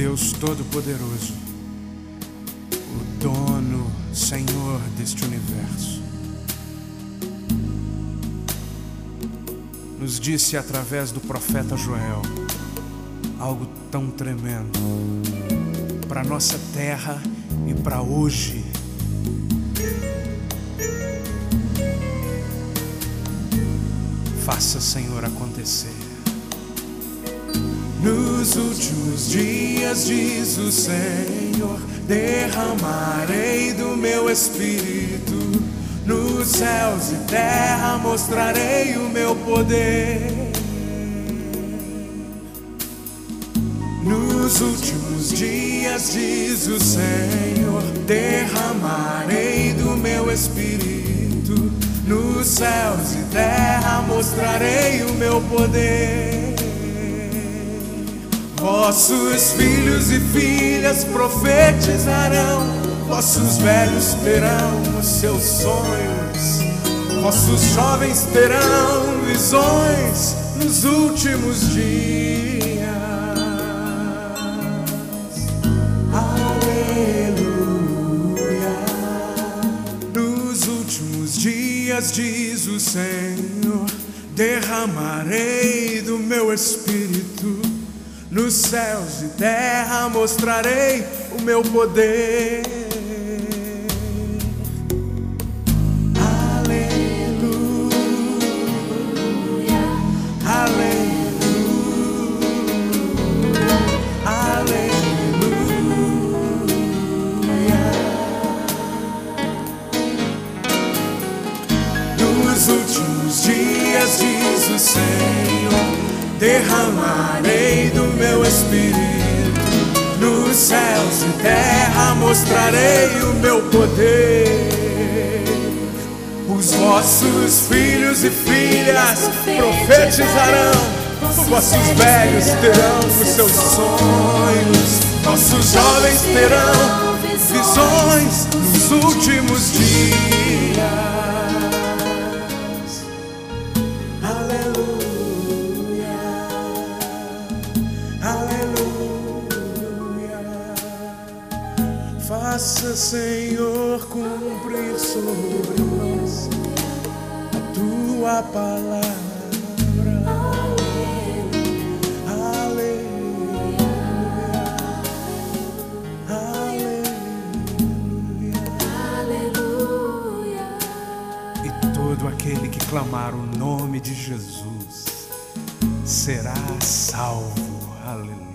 Deus Todo-Poderoso, o dono, Senhor deste universo, nos disse através do profeta Joel algo tão tremendo para nossa terra e para hoje. Faça, Senhor, acontecer. Nos últimos dias, diz o Senhor, derramarei do meu espírito. Nos céus e terra mostrarei o meu poder. Nos últimos dias, diz o Senhor, derramarei do meu espírito. Nos céus e terra mostrarei o meu poder. Vossos filhos e filhas profetizarão, vossos velhos terão os seus sonhos, vossos jovens terão visões nos últimos dias. Aleluia. Nos últimos dias, diz o Senhor, derramarei do meu espírito nos céus e terra mostrarei o meu poder. Aleluia, aleluia, aleluia. Nos últimos dias, diz o Senhor derramarei do meu espírito. Nos céus e terra mostrarei o meu poder. Os vossos filhos e filhas profetizarão. Vossos velhos terão os seus sonhos. Vossos jovens terão visões nos últimos dias. Faça, Senhor, cumprir sobre nós a tua palavra. Aquele que clamar o nome de Jesus será salvo. Aleluia.